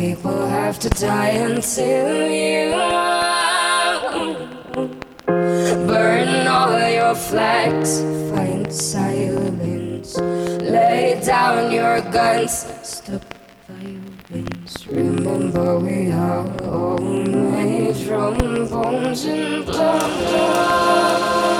people have to die until you burn all your flags, find silence, lay down your guns, stop violence. Remember, we are all made from bones and blood.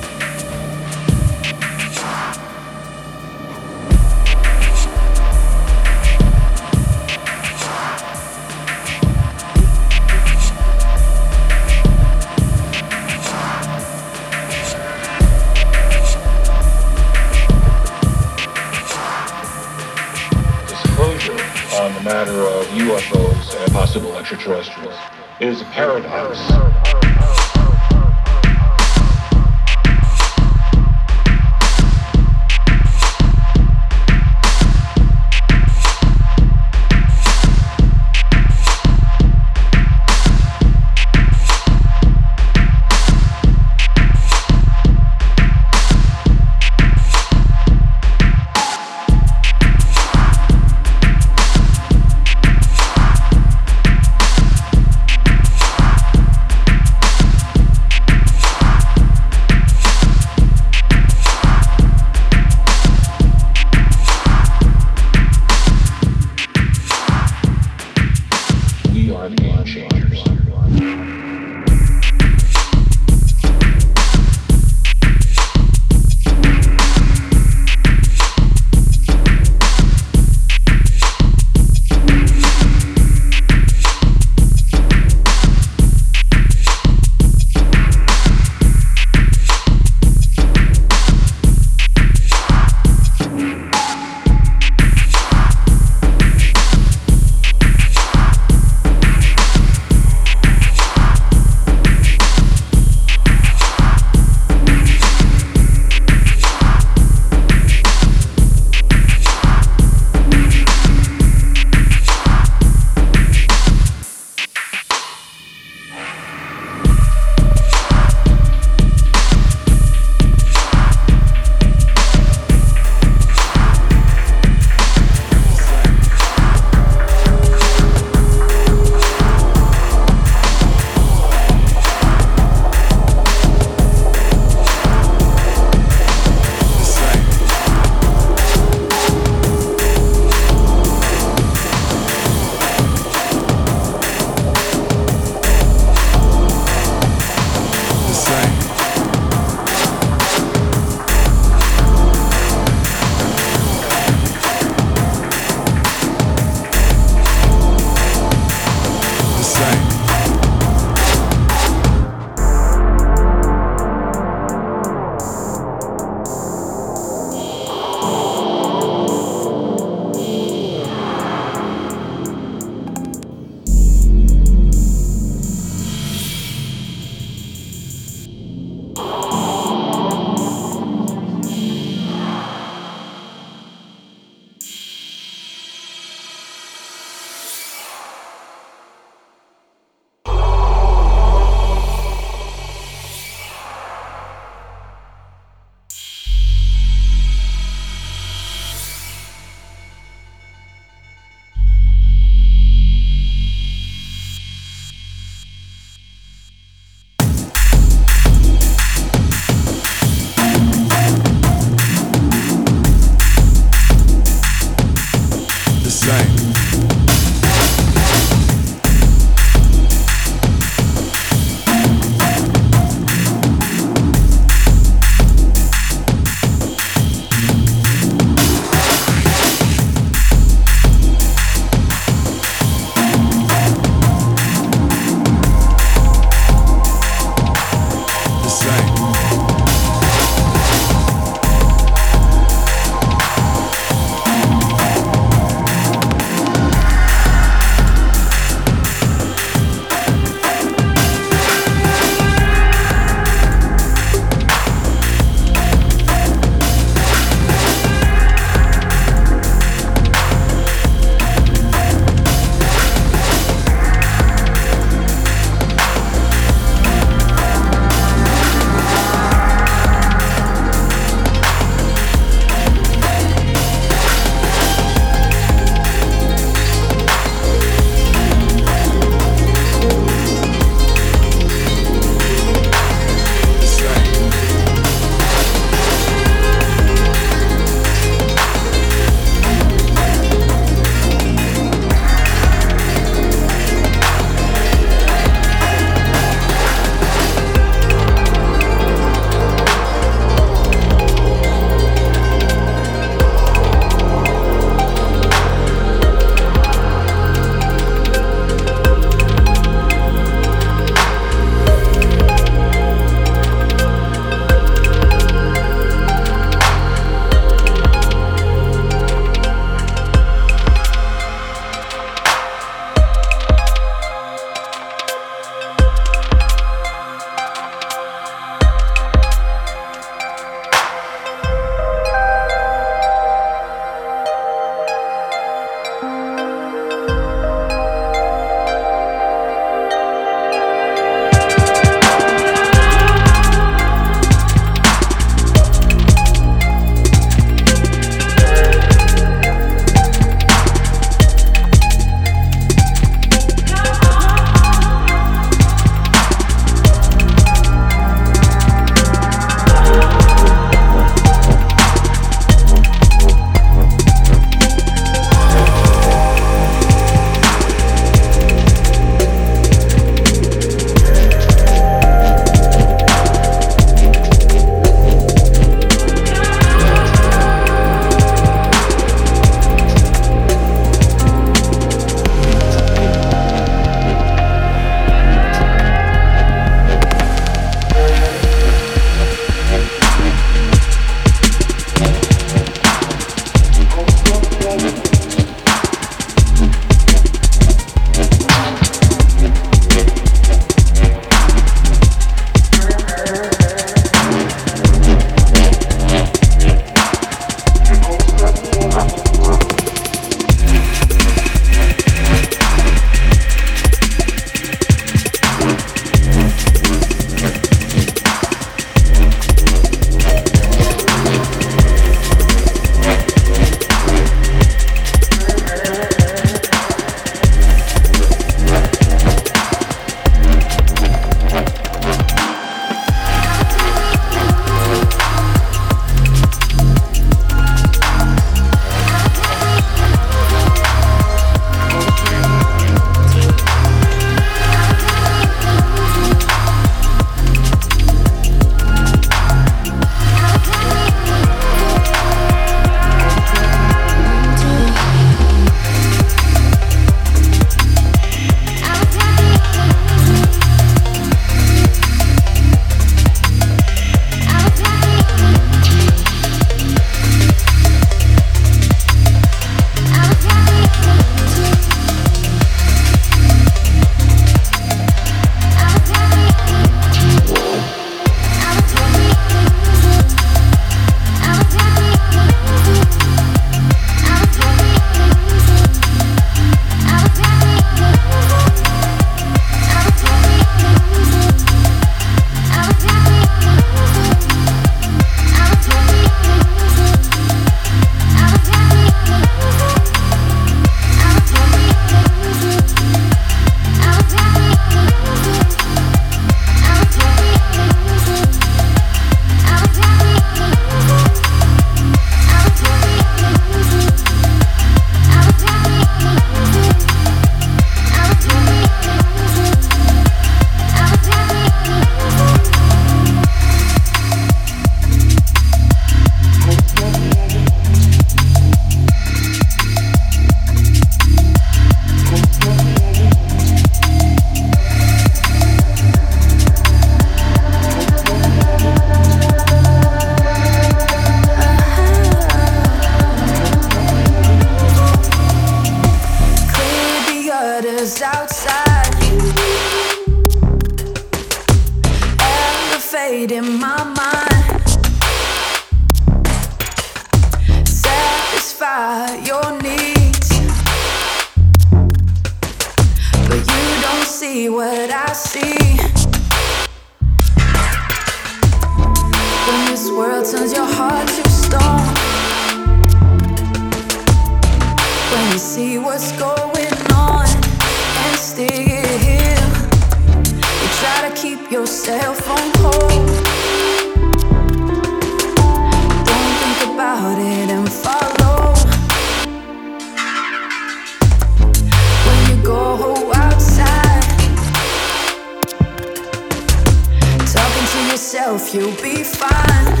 you'll be fine.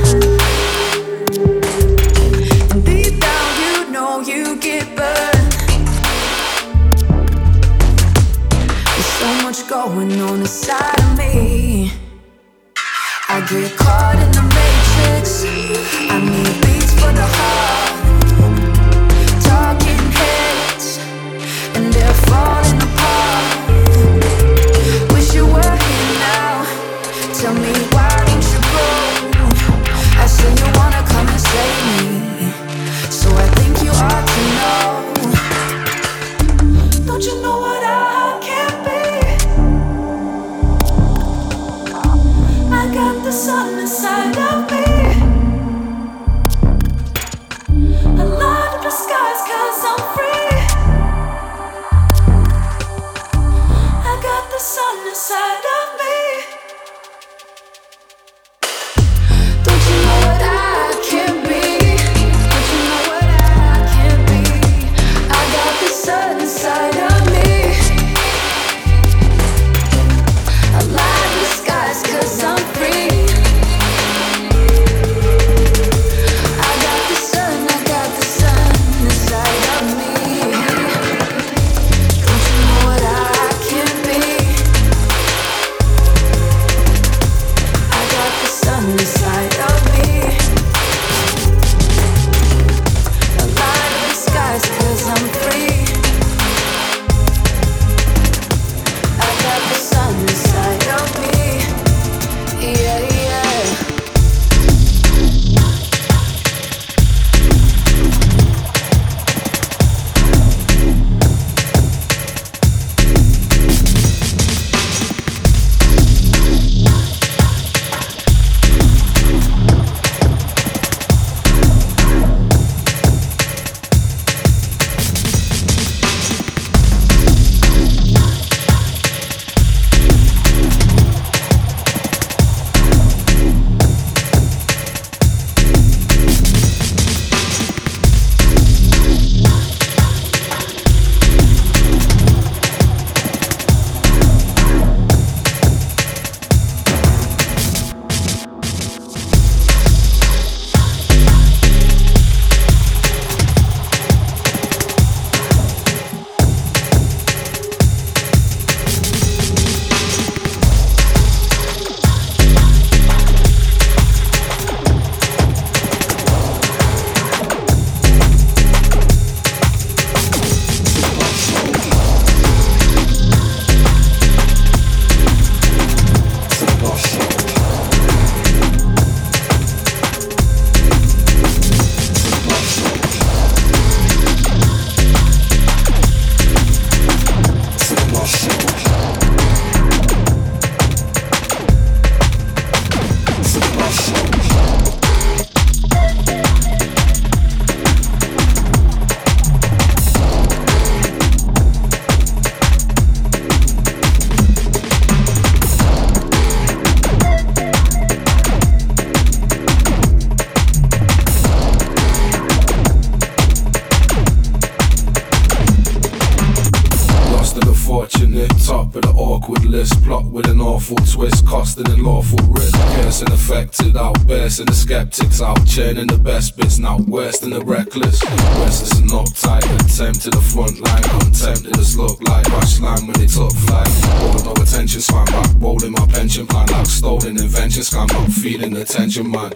risk, costing in lawful risk. Cursing affected, outburst, and the skeptics out churning the best bits, now worse than the reckless. Restless and uptight, attempt to the front line, contempt in this look like rush line when they took flight. Bored, no attention span, like rolling my pension plan, like stolen invention, scam, not feeding the tension, man.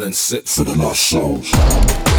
2006 to the lost souls.